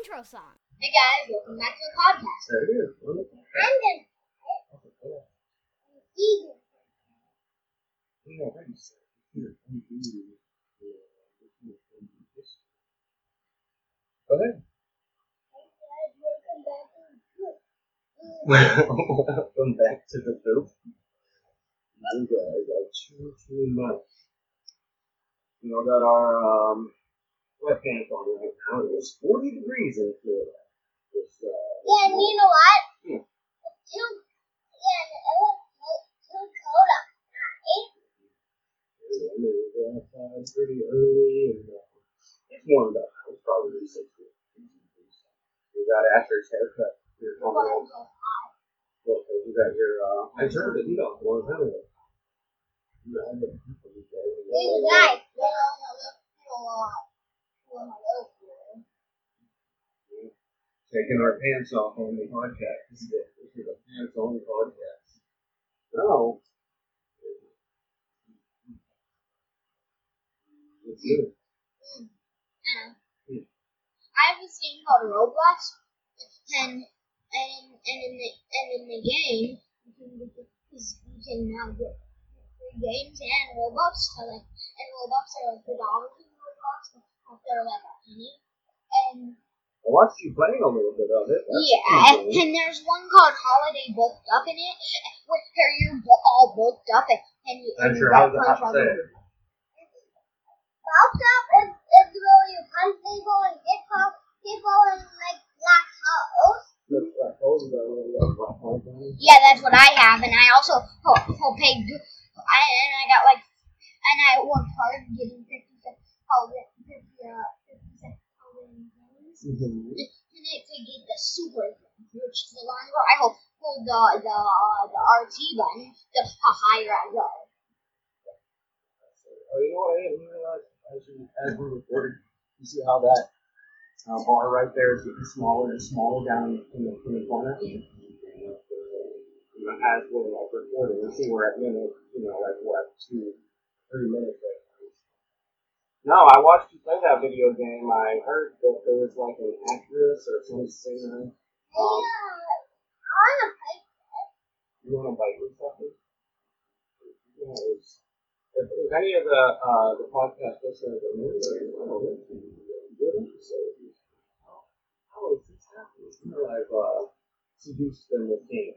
intro song. Hey guys, welcome back to the podcast. There it is. I'm gonna eat Yeah, right. So, here, let me do, Go ahead. Welcome back to the poop. Guys are too, too much. You know, got our um, webcams on right now. It was 40 degrees in Florida. Uh, Yeah, and you know what? It's Too, yeah, it was too, cold outside. I mean, we got outside pretty early and uh, it's warmed up. It's probably 60. We got Asher's haircut. Here. Well, you got your, uh, I turned the heat off a long time ago. Taking our pants off on the podcast. This is, a, this is a pants on podcast. No. It's good. I have this game called Roblox, and and and in the and in the game, you can you can now get games and Robux. So like, and Robux are like the dollars in Roblox, but they're like a penny. And I watched you playing a little bit of it. That's yeah, cool. and there's one called Holiday Booked Up in it, where you're bo- all booked up and, and you. Not and sure got how to, punch all say it. Booked up is, is where you punch people and get people in like black holes. Looks like those are really like black holes on it. Yeah, that's what I have, and I also ho- ho- paid. Good- I and I got like, and I worked hard getting fifty cent hold it, fifty uh fifty cent hold in games. Mhm. And it to get the super thing, which is the one where I hold, hold the the uh, the RT button, the higher I go. Oh, you know what? I didn't realize as we as we recorded, you see how that uh, bar right there is getting smaller and smaller down in the, in the corner. Yeah. You know, as we're like recording, you see we're at minute, you know, like what two, three minutes right now. No, I watched you play that video game. I heard that there was like an actress or some singer. Hey, uh, I wanna play. It. You want to bite or something? Yeah, if, if any of the uh, the podcast listeners are new, this this happening? You know, I've uh, seduced them with game.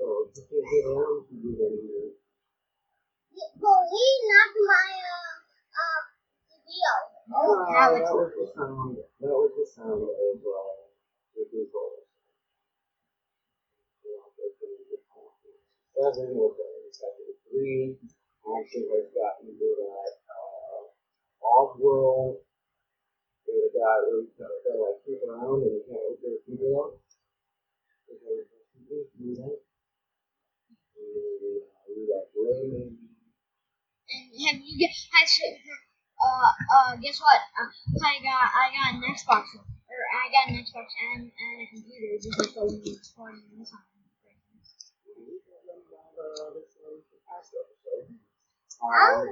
Don't knock. So Well, my uh, uh, video. Oh, that was the sound. That was the sound of uh, the visuals. Seven was three. Action has gotten to that uh, off world. Where the got to like creep around and he can't look at people up. And have you guys uh uh guess what? Uh, I got I got an Xbox or I got an Xbox and, and a computer just like the one this on. Um,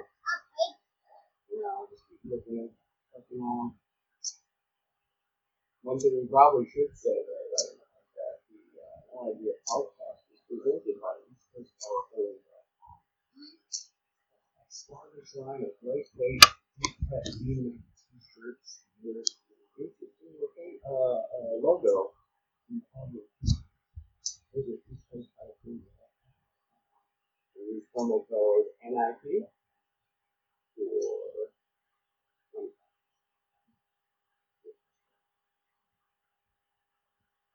you know, just keep looking at looking on. One thing we probably should say though, right, is that the uh, No Idea podcast is presented by East Coast Power Holding. Starters line of lightweight pet unit t-shirts with interesting looking uh, uh, logo. Visit East Coast Power Holding. Use promo code NIP for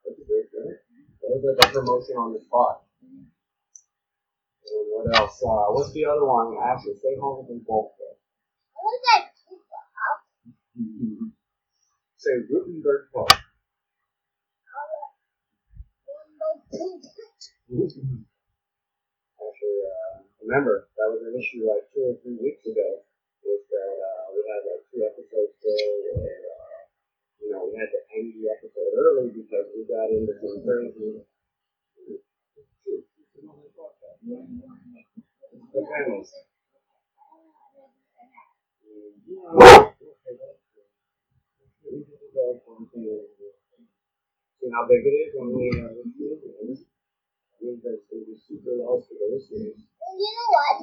That's very good. That was like a promotion on the spot. What else? Uh, what's the other one? Asher, stay home and both. What is that? Say Gutenberg Park. Actually, uh, remember that was an issue like two or three weeks ago. Was that uh, we had like two episodes there where uh, you know we had to end the episode early because we got into some crazy. See how big it is when we uh, listen to it. Means that it's gonna be super loud for. You know what?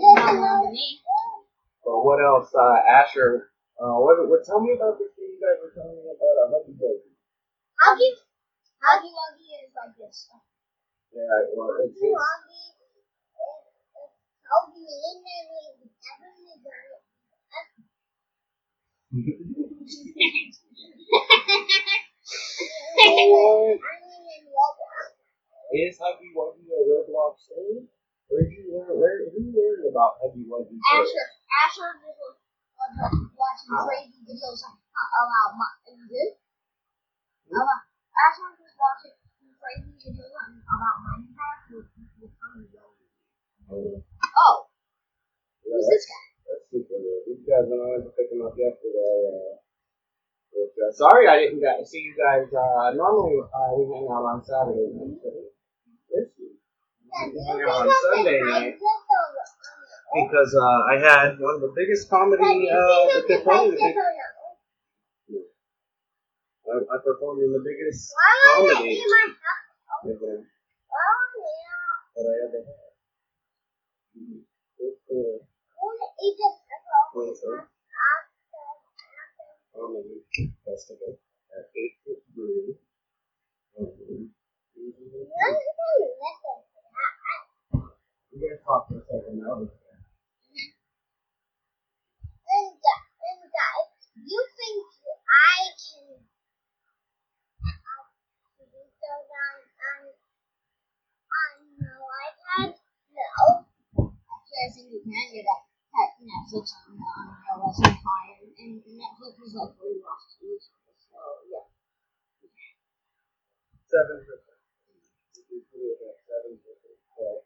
But what else, uh, Asher? Uh, what, what? Tell me about this thing you guys were telling me about a huggy baby. Huggy, Huggy Wuggy is like this. Yeah, well, it's, it's Wuggy is Huggy in there with everything is What? I mean, in Roblox. Is Huggy Wuggy a Roblox thing? Where did you learn? Where who learned about Huggy Wuggy? Asher, Asher just was watching crazy videos uh, about my good. Asher was watching crazy videos about Minecraft with with Huggy Wuggy. Oh, Yeah, who's that's, this guy? that's super weird. These guys, when I went to pick them up yesterday, uh, uh, sorry I didn't get, see you guys. Uh, normally uh, we hang out on Saturday This week, we hang out on Sunday night because uh, I had one of the biggest comedy uh, they. I, I performed in the biggest comedy event that I ever had. It's cool. Comedy festival at Eight Foot Brew. Um, You guys talk for a second now. You think I can do those on on on the iPad? No. Think you can that Netflix on on iOS and higher, and Netflix is like really rough to use. So yeah. Seven percent. Seven percent.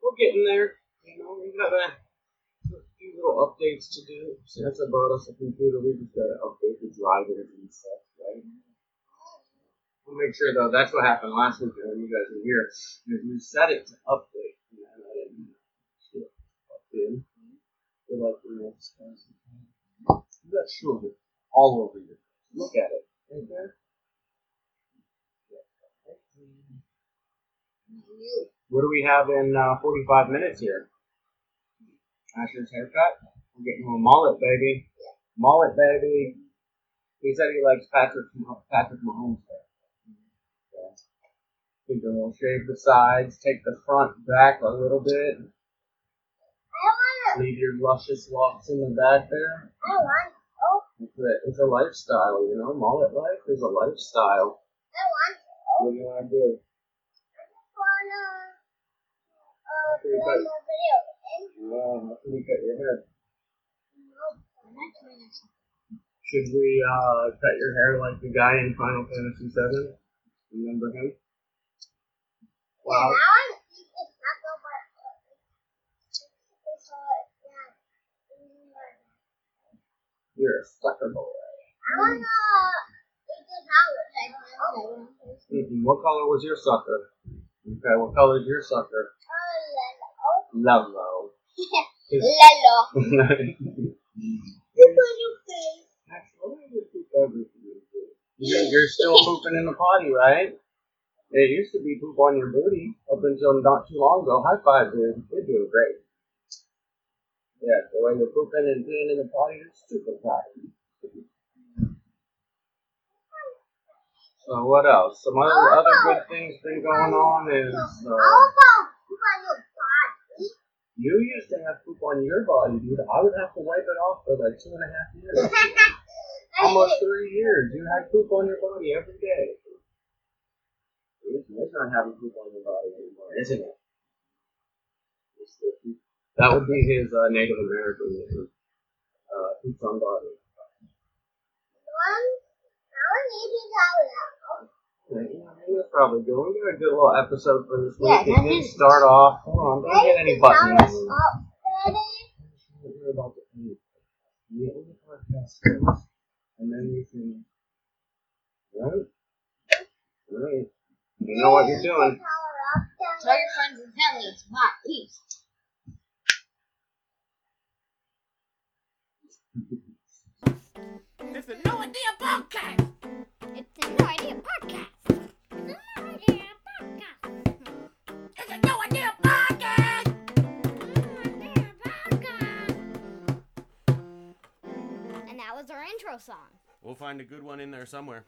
We're getting there. You know, we got a few little updates to do. Since I brought us a computer, we just gotta update the drivers and stuff, right? We'll make sure though. That's what happened last week when you guys were here. We set it to update, and then I didn't shit update. We're like, know, you got sugar all over you. Look at it. What do we have in uh, 45 minutes here? Asher's haircut? We're getting a mullet, baby. Mullet, baby. He said he likes Patrick Patrick Mahomes hair. Yeah. He's gonna shave the sides, take the front back a little bit. Leave your luscious locks in the back there. I want. Oh, It's a, it's a lifestyle, you know. Mullet life is a lifestyle. I want. What do you want to do? I just wanna. Uh, Okay, one but- more video. Well, how can you cut your hair? no. Should we uh, cut your hair like the guy in Final Fantasy VII? Remember him? Yeah, Wow. now I'm. It's not so bad. It's uh, yeah. You're a sucker boy. I wanna. It's just how it's like. Oh. Mhm. What color was your sucker? Okay, what color is your sucker? Oh, Lello. You're, you're still pooping in the potty, right? It used to be poop on your booty up until not too long ago. High five, dude. You're doing great. Yeah, so when you're pooping and peeing in the potty, you're super you. So what else? Some other other good things been going on is uh, you on your body? you used to have poop on your body, dude. I would have to wipe it off for like two and a half years, almost three years. You had poop on your body every day. It's it's not having poop on your body anymore, isn't it? It's the poop That would be his uh, Native American name. Uh, he's on body. One, now I need to tell you. Yeah, that's probably good. We got a good little episode for this week. Yeah, did start off. Hold on, don't hit any buttons. We're about to end. We end podcast first, and then we can. Right? Right. You know what you're doing. Tell your friends and family it's my peace. It's a no idea podcast. It's a no idea podcast. It's a no idea podcast. It's a no idea podcast. No idea podcast. And that was our intro song. We'll find a good one in there somewhere.